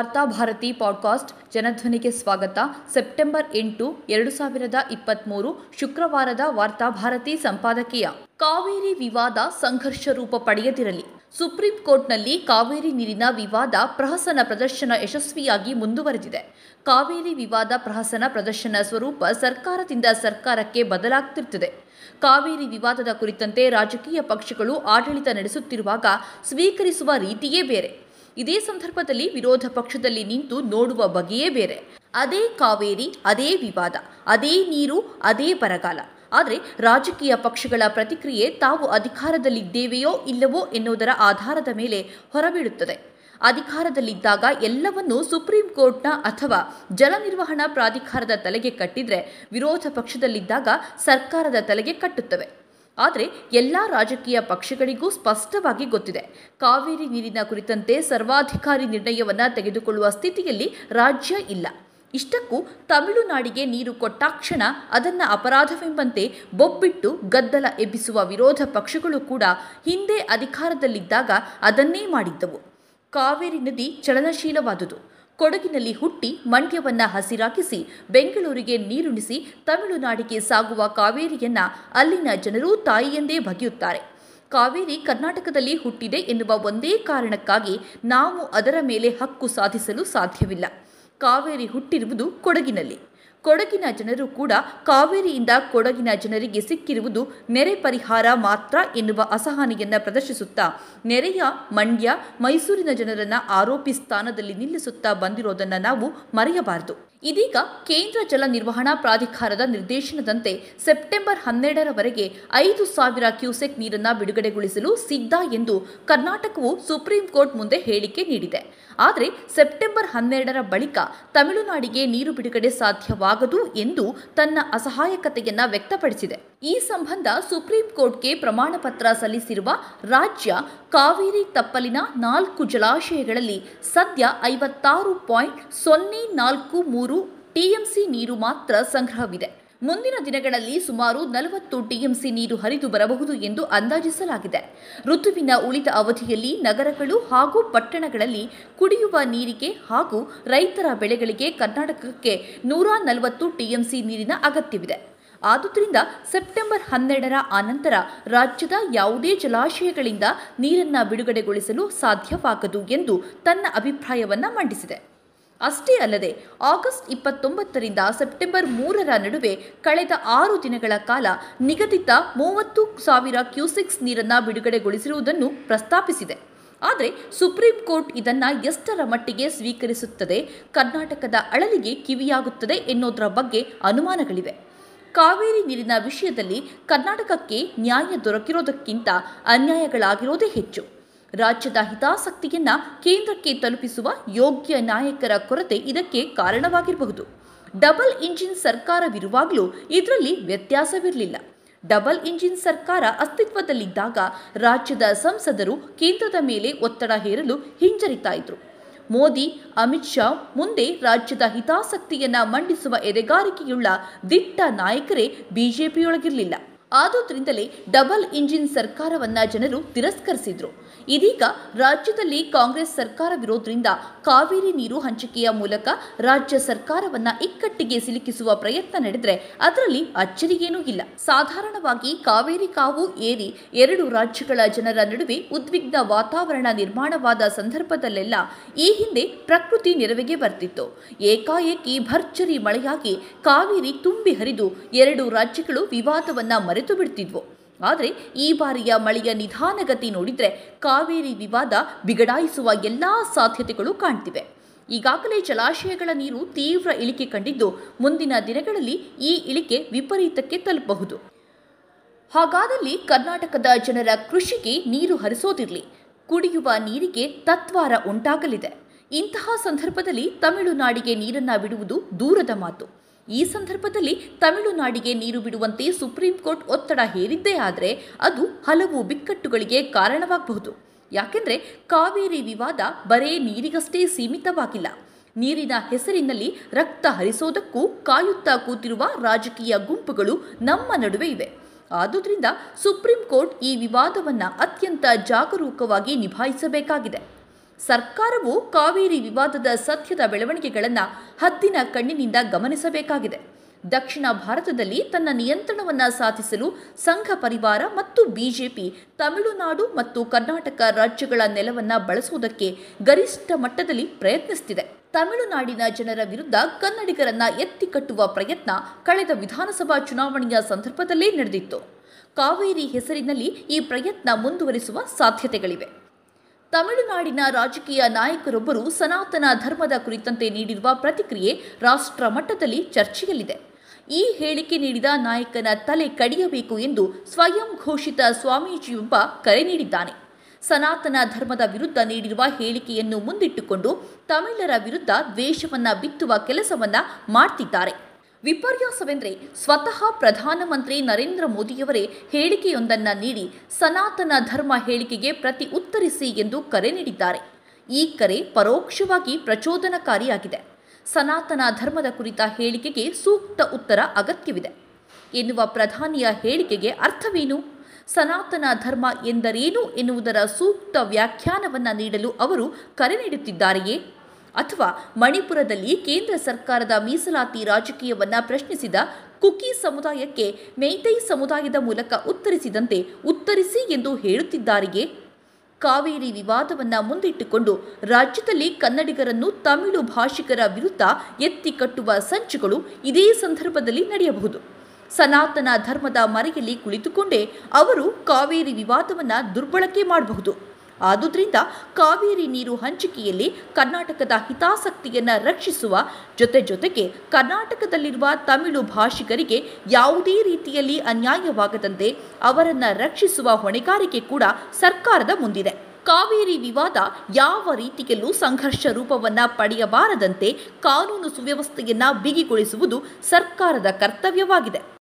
Varthabharati podcast ಜನಧ್ವನಿಗೆ ಸ್ವಾಗತ. September ಎಂಟು, ಎರಡು ಸಾವಿರದ ಇಪ್ಪತ್ತ್ಮೂರು ಶುಕ್ರವಾರದ ವಾರ್ತಾಭಾರತಿ ಸಂಪಾದಕೀಯ. ಕಾವೇರಿ ವಿವಾದ ಸಂಘರ್ಷ ರೂಪ ಪಡೆಯದಿರಲಿ. ಸುಪ್ರೀಂ ಕೋರ್ಟ್ನಲ್ಲಿ ಕಾವೇರಿ ನೀರಿನ ವಿವಾದ ಪ್ರಹಸನ ಪ್ರದರ್ಶನ ಯಶಸ್ವಿಯಾಗಿ ಮುಂದುವರೆದಿದೆ. ಕಾವೇರಿ ವಿವಾದ ಪ್ರಹಸನ ಪ್ರದರ್ಶನ ಸ್ವರೂಪ ಸರ್ಕಾರದಿಂದ ಸರ್ಕಾರಕ್ಕೆ ಬದಲಾಗ್ತಿರುತ್ತದೆ ಕಾವೇರಿ ವಿವಾದದ ಕುರಿತಂತೆ ರಾಜಕೀಯ ಪಕ್ಷಗಳು ಆಡಳಿತ ನಡೆಸುತ್ತಿರುವಾಗ ಸ್ವೀಕರಿಸುವ ರೀತಿಯೇ ಬೇರೆ. ಇದೇ ಸಂದರ್ಭದಲ್ಲಿ ವಿರೋಧ ಪಕ್ಷದಲ್ಲಿ ನಿಂತು ನೋಡುವ ಬಗೆಯೇ ಬೇರೆ. ಅದೇ ಕಾವೇರಿ, ಅದೇ ವಿವಾದ, ಅದೇ ನೀರು, ಅದೇ ಬರಗಾಲ. ಆದರೆ ರಾಜಕೀಯ ಪಕ್ಷಗಳ ಪ್ರತಿಕ್ರಿಯೆ ತಾವು ಅಧಿಕಾರದಲ್ಲಿದ್ದೇವೆಯೋ ಇಲ್ಲವೋ ಎನ್ನುವುದರ ಆಧಾರದ ಮೇಲೆ ಹೊರಬೀಳುತ್ತದೆ. ಅಧಿಕಾರದಲ್ಲಿದ್ದಾಗ ಎಲ್ಲವನ್ನೂ ಸುಪ್ರೀಂ ಕೋರ್ಟ್ನ ಅಥವಾ ಜಲ ನಿರ್ವಹಣಾ ಪ್ರಾಧಿಕಾರದ ತಲೆಗೆ ಕಟ್ಟಿದರೆ ವಿರೋಧ ಪಕ್ಷದಲ್ಲಿದ್ದಾಗ ಸರ್ಕಾರದ ತಲೆಗೆ ಕಟ್ಟುತ್ತವೆ. ಆದರೆ ಎಲ್ಲ ರಾಜಕೀಯ ಪಕ್ಷಗಳಿಗೂ ಸ್ಪಷ್ಟವಾಗಿ ಗೊತ್ತಿದೆ. ಕಾವೇರಿ ನೀರಿನ ಕುರಿತಂತೆ ಸರ್ವಾಧಿಕಾರಿ ನಿರ್ಣಯವನ್ನು ತೆಗೆದುಕೊಳ್ಳುವ ಸ್ಥಿತಿಯಲ್ಲಿ ರಾಜ್ಯ ಇಲ್ಲ. ಇಷ್ಟಕ್ಕೂ ತಮಿಳುನಾಡಿಗೆ ನೀರು ಕೊಟ್ಟಾಕ್ಷಣ ಅದನ್ನು ಅಪರಾಧವೆಂಬಂತೆ ಬೊಬ್ಬಿಟ್ಟು ಗದ್ದಲ ಎಬ್ಬಿಸುವ ವಿರೋಧ ಪಕ್ಷಗಳು ಕೂಡ ಹಿಂದೆ ಅಧಿಕಾರದಲ್ಲಿದ್ದಾಗ ಅದನ್ನೇ ಮಾಡಿದ್ದವು. ಕಾವೇರಿ ನದಿ ಚಲನಶೀಲವಾದುದು. ಕೊಡಗಿನಲ್ಲಿ ಹುಟ್ಟಿ ಮಂಡ್ಯವನ್ನ ಹಸಿರಾಗಿಸಿ ಬೆಂಗಳೂರಿಗೆ ನೀರುಣಿಸಿ ತಮಿಳುನಾಡಿಗೆ ಸಾಗುವ ಕಾವೇರಿಯನ್ನ ಅಲ್ಲಿನ ಜನರು ತಾಯಿಯೆಂದೇ ಬಗೆಯುತ್ತಾರೆ. ಕಾವೇರಿ ಕರ್ನಾಟಕದಲ್ಲಿ ಹುಟ್ಟಿದೆ ಎನ್ನುವ ಒಂದೇ ಕಾರಣಕ್ಕಾಗಿ ನಾವು ಅದರ ಮೇಲೆ ಹಕ್ಕು ಸಾಧಿಸಲು ಸಾಧ್ಯವಿಲ್ಲ. ಕಾವೇರಿ ಹುಟ್ಟಿರುವುದು ಕೊಡಗಿನಲ್ಲಿ. ಕೊಡಗಿನ ಜನರು ಕೂಡ ಕಾವೇರಿಯಿಂದ ಕೊಡಗಿನ ಜನರಿಗೆ ಸಿಕ್ಕಿರುವುದು ನೆರೆ ಪರಿಹಾರ ಮಾತ್ರ ಎನ್ನುವ ಅಸಹನೆಯನ್ನ ಪ್ರದರ್ಶಿಸುತ್ತಾ, ನೆರೆಯ ಮಂಡ್ಯ ಮೈಸೂರಿನ ಜನರನ್ನ ಆರೋಪಿ ಸ್ಥಾನದಲ್ಲಿ ನಿಲ್ಲಿಸುತ್ತಾ ಬಂದಿರೋದನ್ನ ನಾವು ಮರೆಯಬಾರದು. ಇದೀಗ ಕೇಂದ್ರ ಜಲ ನಿರ್ವಹಣಾ ಪ್ರಾಧಿಕಾರದ ನಿರ್ದೇಶನದಂತೆ ಸೆಪ್ಟೆಂಬರ್ ಹನ್ನೆರಡರವರೆಗೆ ಐದು ಸಾವಿರ ಕ್ಯೂಸೆಕ್ ನೀರನ್ನು ಬಿಡುಗಡೆಗೊಳಿಸಲು ಸಿದ್ಧ ಎಂದು ಕರ್ನಾಟಕವು ಸುಪ್ರೀಂ ಕೋರ್ಟ್ ಮುಂದೆ ಹೇಳಿಕೆ ನೀಡಿದೆ. ಆದರೆ ಸೆಪ್ಟೆಂಬರ್ ಹನ್ನೆರಡರ ಬಳಿಕ ತಮಿಳುನಾಡಿಗೆ ನೀರು ಬಿಡುಗಡೆ ಸಾಧ್ಯವಾಗದು ಎಂದು ತನ್ನ ಅಸಹಾಯಕತೆಯನ್ನ ವ್ಯಕ್ತಪಡಿಸಿದೆ. ಈ ಸಂಬಂಧ ಸುಪ್ರೀಂ ಕೋರ್ಟ್ಗೆ ಪ್ರಮಾಣ ಪತ್ರ ಸಲ್ಲಿಸಿರುವ ರಾಜ್ಯ ಕಾವೇರಿ ತಪ್ಪಲಿನ ನಾಲ್ಕು ಜಲಾಶಯಗಳಲ್ಲಿ ಸದ್ಯ ಐವತ್ತಾರು ಪಾಯಿಂಟ್ ಸೊನ್ನೆ ನಾಲ್ಕು ಮೂರು ಟಿಎಂಸಿ ನೀರು ಮಾತ್ರ ಸಂಗ್ರಹವಿದೆ. ಮುಂದಿನ ದಿನಗಳಲ್ಲಿ ಸುಮಾರು ನಲವತ್ತು ಟಿಎಂಸಿ ನೀರು ಹರಿದು ಬರಬಹುದು ಎಂದು ಅಂದಾಜಿಸಲಾಗಿದೆ. ಋತುವಿನ ಉಳಿದ ಅವಧಿಯಲ್ಲಿ ನಗರಗಳು ಹಾಗೂ ಪಟ್ಟಣಗಳಲ್ಲಿ ಕುಡಿಯುವ ನೀರಿಗೆ ಹಾಗೂ ರೈತರ ಬೆಳೆಗಳಿಗೆ ಕರ್ನಾಟಕಕ್ಕೆ ನೂರ ನಲವತ್ತು ಟಿಎಂಸಿ ನೀರಿನ ಅಗತ್ಯವಿದೆ. ಆದುದರಿಂದ ಸೆಪ್ಟೆಂಬರ್ ಹನ್ನೆರಡರ ಆನಂತರ ರಾಜ್ಯದ ಯಾವುದೇ ಜಲಾಶಯಗಳಿಂದ ನೀರನ್ನು ಬಿಡುಗಡೆಗೊಳಿಸಲು ಸಾಧ್ಯವಾಗದು ಎಂದು ತನ್ನ ಅಭಿಪ್ರಾಯವನ್ನು ಮಂಡಿಸಿದೆ. ಅಷ್ಟೇ ಅಲ್ಲದೆ ಆಗಸ್ಟ್ ಇಪ್ಪತ್ತೊಂಬತ್ತರಿಂದ ಸೆಪ್ಟೆಂಬರ್ ಮೂರರ ನಡುವೆ ಕಳೆದ ಆರು ದಿನಗಳ ಕಾಲ ನಿಗದಿತ ಮೂವತ್ತು ಸಾವಿರ ಕ್ಯೂಸೆಕ್ಸ್ ನೀರನ್ನು ಬಿಡುಗಡೆಗೊಳಿಸಿರುವುದನ್ನು ಪ್ರಸ್ತಾಪಿಸಿದೆ. ಆದರೆ ಸುಪ್ರೀಂ ಕೋರ್ಟ್ ಇದನ್ನು ಎಷ್ಟರ ಮಟ್ಟಿಗೆ ಸ್ವೀಕರಿಸುತ್ತದೆ, ಕರ್ನಾಟಕದ ಅಳಲಿಗೆ ಕಿವಿಯಾಗುತ್ತದೆ ಎನ್ನುವುದರ ಬಗ್ಗೆ ಅನುಮಾನಗಳಿವೆ. ಕಾವೇರಿ ನೀರಿನ ವಿಷಯದಲ್ಲಿ ಕರ್ನಾಟಕಕ್ಕೆ ನ್ಯಾಯ ದೊರಕಿರೋದಕ್ಕಿಂತ ಅನ್ಯಾಯಗಳಾಗಿರೋದೇ ಹೆಚ್ಚು. ರಾಜ್ಯದ ಹಿತಾಸಕ್ತಿಯನ್ನ ಕೇಂದ್ರಕ್ಕೆ ತಲುಪಿಸುವ ಯೋಗ್ಯ ನಾಯಕರ ಕೊರತೆ ಇದಕ್ಕೆ ಕಾರಣವಾಗಿರಬಹುದು. ಡಬಲ್ ಇಂಜಿನ್ ಸರ್ಕಾರವಿರುವಾಗಲೂ ಇದರಲ್ಲಿ ವ್ಯತ್ಯಾಸವಿರಲಿಲ್ಲ. ಡಬಲ್ ಇಂಜಿನ್ ಸರ್ಕಾರ ಅಸ್ತಿತ್ವದಲ್ಲಿದ್ದಾಗ ರಾಜ್ಯದ ಸಂಸದರು ಕೇಂದ್ರದ ಮೇಲೆ ಒತ್ತಡ ಹೇರಲು ಹಿಂಜರಿತಾ ಇದ್ರು. ಮೋದಿ, ಅಮಿತ್ ಶಾ ಮುಂದೆ ರಾಜ್ಯದ ಹಿತಾಸಕ್ತಿಯನ್ನ ಮಂಡಿಸುವ ಎದೆಗಾರಿಕೆಯುಳ್ಳ ದಿಟ್ಟ ನಾಯಕರೇ ಬಿಜೆಪಿಯೊಳಗಿರಲಿಲ್ಲ. ಆದುದರಿಂದಲೇ ಡಬಲ್ ಇಂಜಿನ್ ಸರ್ಕಾರವನ್ನ ಜನರು ತಿರಸ್ಕರಿಸಿದ್ರು. ಇದೀಗ ರಾಜ್ಯದಲ್ಲಿ ಕಾಂಗ್ರೆಸ್ ಸರ್ಕಾರವಿರೋದ್ರಿಂದ ಕಾವೇರಿ ನೀರು ಹಂಚಿಕೆಯ ಮೂಲಕ ರಾಜ್ಯ ಸರ್ಕಾರವನ್ನ ಇಕ್ಕಟ್ಟಿಗೆ ಸಿಲುಕಿಸುವ ಪ್ರಯತ್ನ ನಡೆದರೆ ಅದರಲ್ಲಿ ಅಚ್ಚರಿಯೇನೂ ಇಲ್ಲ. ಸಾಧಾರಣವಾಗಿ ಕಾವೇರಿ ಕಾವು ಏರಿ ಎರಡು ರಾಜ್ಯಗಳ ಜನರ ನಡುವೆ ಉದ್ವಿಗ್ನ ವಾತಾವರಣ ನಿರ್ಮಾಣವಾದ ಸಂದರ್ಭದಲ್ಲೆಲ್ಲ ಈ ಹಿಂದೆ ಪ್ರಕೃತಿ ನೆರವಿಗೆ ಬರ್ತಿತ್ತು. ಏಕಾಏಕಿ ಭರ್ಜರಿ ಮಳೆಯಾಗಿ ಕಾವೇರಿ ತುಂಬಿ ಹರಿದು ಎರಡು ರಾಜ್ಯಗಳು ವಿವಾದವನ್ನ ಮರೆತು ಬಿಡ್ತಿದ್ವು ಆದರೆ ಈ ಬಾರಿಯ ಮಳೆಯ ನಿಧಾನಗತಿ ನೋಡಿದರೆ ಕಾವೇರಿ ವಿವಾದ ಬಿಗಡಾಯಿಸುವ ಎಲ್ಲ ಸಾಧ್ಯತೆಗಳು ಕಾಣ್ತಿವೆ. ಈಗಾಗಲೇ ಜಲಾಶಯಗಳ ನೀರು ತೀವ್ರ ಇಳಿಕೆ ಕಂಡಿದ್ದು ಮುಂದಿನ ದಿನಗಳಲ್ಲಿ ಈ ಇಳಿಕೆ ವಿಪರೀತಕ್ಕೆ ತಲುಪಬಹುದು. ಹಾಗಾದಲ್ಲಿ ಕರ್ನಾಟಕದ ಜನರ ಕೃಷಿಗೆ ನೀರು ಹರಿಸೋದಿರಲಿ, ಕುಡಿಯುವ ನೀರಿಗೆ ತತ್ವಾರ ಉಂಟಾಗಲಿದೆ. ಇಂತಹ ಸಂದರ್ಭದಲ್ಲಿ ತಮಿಳುನಾಡಿಗೆ ನೀರನ್ನು ಬಿಡುವುದು ದೂರದ ಮಾತು. ಈ ಸಂದರ್ಭದಲ್ಲಿ ತಮಿಳುನಾಡಿಗೆ ನೀರು ಬಿಡುವಂತೆ ಸುಪ್ರೀಂ ಕೋರ್ಟ್ ಒತ್ತಡ ಹೇರಿದ್ದೇ ಆದರೆ ಅದು ಹಲವು ಬಿಕ್ಕಟ್ಟುಗಳಿಗೆ ಕಾರಣವಾಗಬಹುದು. ಯಾಕೆಂದರೆ ಕಾವೇರಿ ವಿವಾದ ಬರೇ ನೀರಿಗಷ್ಟೇ ಸೀಮಿತವಾಗಿಲ್ಲ. ನೀರಿನ ಹೆಸರಿನಲ್ಲಿ ರಕ್ತ ಹರಿಸೋದಕ್ಕೂ ಕಾಯುತ್ತಾ ಕೂತಿರುವ ರಾಜಕೀಯ ಗುಂಪುಗಳು ನಮ್ಮ ನಡುವೆ ಇವೆ. ಆದುದರಿಂದ ಸುಪ್ರೀಂ ಕೋರ್ಟ್ ಈ ವಿವಾದವನ್ನು ಅತ್ಯಂತ ಜಾಗರೂಕವಾಗಿ ನಿಭಾಯಿಸಬೇಕಾಗಿದೆ. ಸರ್ಕಾರವು ಕಾವೇರಿ ವಿವಾದದ ಸತ್ಯದ ಬೆಳವಣಿಗೆಗಳನ್ನು ಹದ್ದಿನ ಕಣ್ಣಿನಿಂದ ಗಮನಿಸಬೇಕಾಗಿದೆ. ದಕ್ಷಿಣ ಭಾರತದಲ್ಲಿ ತನ್ನ ನಿಯಂತ್ರಣವನ್ನು ಸಾಧಿಸಲು ಸಂಘ ಪರಿವಾರ ಮತ್ತು ಬಿಜೆಪಿ ತಮಿಳುನಾಡು ಮತ್ತು ಕರ್ನಾಟಕ ರಾಜ್ಯಗಳ ನೆಲವನ್ನು ಬಳಸುವುದಕ್ಕೆ ಗರಿಷ್ಠ ಮಟ್ಟದಲ್ಲಿ ಪ್ರಯತ್ನಿಸುತ್ತಿದೆ ತಮಿಳುನಾಡಿನ ಜನರ ವಿರುದ್ಧ ಕನ್ನಡಿಗರನ್ನ ಎತ್ತಿಕಟ್ಟುವ ಪ್ರಯತ್ನ ಕಳೆದ ವಿಧಾನಸಭಾ ಚುನಾವಣೆಯ ಸಂದರ್ಭದಲ್ಲೇ ನಡೆದಿತ್ತು. ಕಾವೇರಿ ಹೆಸರಿನಲ್ಲಿ ಈ ಪ್ರಯತ್ನ ಮುಂದುವರಿಸುವ ಸಾಧ್ಯತೆಗಳಿವೆ. ತಮಿಳುನಾಡಿನ ರಾಜಕೀಯ ನಾಯಕರೊಬ್ಬರು ಸನಾತನ ಧರ್ಮದ ಕುರಿತಂತೆ ನೀಡಿರುವ ಪ್ರತಿಕ್ರಿಯೆ ರಾಷ್ಟ್ರ ಮಟ್ಟದಲ್ಲಿ ಚರ್ಚೆಯಲ್ಲಿದೆ. ಈ ಹೇಳಿಕೆ ನೀಡಿದ ನಾಯಕನ ತಲೆ ಕಡಿಯಬೇಕು ಎಂದು ಸ್ವಯಂ ಘೋಷಿತ ಸ್ವಾಮೀಜಿಯೊಬ್ಬ ಕರೆ ನೀಡಿದ್ದಾನೆ. ಸನಾತನ ಧರ್ಮದ ವಿರುದ್ಧ ನೀಡಿರುವ ಹೇಳಿಕೆಯನ್ನು ಮುಂದಿಟ್ಟುಕೊಂಡು ತಮಿಳರ ವಿರುದ್ಧ ದ್ವೇಷವನ್ನ ಬಿತ್ತುವ ಕೆಲಸವನ್ನ ಮಾಡ್ತಿದ್ದಾರೆ. ವಿಪರ್ಯಾಸವೆಂದರೆ ಸ್ವತಃ ಪ್ರಧಾನಮಂತ್ರಿ ನರೇಂದ್ರ ಮೋದಿಯವರೇ ಹೇಳಿಕೆಯೊಂದನ್ನು ನೀಡಿ ಸನಾತನ ಧರ್ಮ ಹೇಳಿಕೆಗೆ ಪ್ರತಿ ಉತ್ತರಿಸಿ ಎಂದು ಕರೆ ನೀಡಿದ್ದಾರೆ. ಈ ಕರೆ ಪರೋಕ್ಷವಾಗಿ ಪ್ರಚೋದನಕಾರಿಯಾಗಿದೆ. ಸನಾತನ ಧರ್ಮದ ಕುರಿತ ಹೇಳಿಕೆಗೆ ಸೂಕ್ತ ಉತ್ತರ ಅಗತ್ಯವಿದೆ. ಎನ್ನುವ ಪ್ರಧಾನಿಯ ಹೇಳಿಕೆಗೆ ಅರ್ಥವೇನು? ಸನಾತನ ಧರ್ಮ ಎಂದರೇನು ಎನ್ನುವುದರ ಸೂಕ್ತ ವ್ಯಾಖ್ಯಾನವನ್ನು ನೀಡಲು ಅವರು ಕರೆ ನೀಡುತ್ತಿದ್ದಾರೆಯೇ? ಅಥವಾ ಮಣಿಪುರದಲ್ಲಿ ಕೇಂದ್ರ ಸರ್ಕಾರದ ಮೀಸಲಾತಿ ರಾಜಕೀಯವನ್ನು ಪ್ರಶ್ನಿಸಿದ ಕುಕಿ ಸಮುದಾಯಕ್ಕೆ ಮೇತೈ ಸಮುದಾಯದ ಮೂಲಕ ಉತ್ತರಿಸಿದಂತೆ ಉತ್ತರಿಸಿ ಎಂದು ಹೇಳುತ್ತಿದ್ದಾರೆಯೇ ಕಾವೇರಿ ವಿವಾದವನ್ನು ಮುಂದಿಟ್ಟುಕೊಂಡು ರಾಜ್ಯದಲ್ಲಿ ಕನ್ನಡಿಗರನ್ನು ತಮಿಳು ಭಾಷಿಕರ ವಿರುದ್ಧ ಎತ್ತಿ ಕಟ್ಟುವ ಸಂಚುಗಳು ಇದೇ ಸಂದರ್ಭದಲ್ಲಿ ನಡೆಯಬಹುದು. ಸನಾತನ ಧರ್ಮದ ಮರೆಯಲ್ಲಿ ಕುಳಿತುಕೊಂಡೇ ಅವರು ಕಾವೇರಿ ವಿವಾದವನ್ನು ದುರ್ಬಳಕೆ ಮಾಡಬಹುದು. ಆದುದರಿಂದ ಕಾವೇರಿ ನೀರು ಹಂಚಿಕೆಯಲ್ಲಿ ಕರ್ನಾಟಕದ ಹಿತಾಸಕ್ತಿಯನ್ನು ರಕ್ಷಿಸುವ ಜೊತೆ ಜೊತೆಗೆ ಕರ್ನಾಟಕದಲ್ಲಿರುವ ತಮಿಳು ಭಾಷಿಗರಿಗೆ ಯಾವುದೇ ರೀತಿಯಲ್ಲಿ ಅನ್ಯಾಯವಾಗದಂತೆ ಅವರನ್ನು ರಕ್ಷಿಸುವ ಹೊಣೆಗಾರಿಕೆ ಕೂಡ ಸರ್ಕಾರದ ಮುಂದಿದೆ. ಕಾವೇರಿ ವಿವಾದ ಯಾವ ರೀತಿಯಲ್ಲೂ ಸಂಘರ್ಷ ರೂಪವನ್ನು ಪಡೆಯಬಾರದಂತೆ ಕಾನೂನು ಸುವ್ಯವಸ್ಥೆಯನ್ನು ಬಿಗಿಗೊಳಿಸುವುದು ಸರ್ಕಾರದ ಕರ್ತವ್ಯವಾಗಿದೆ.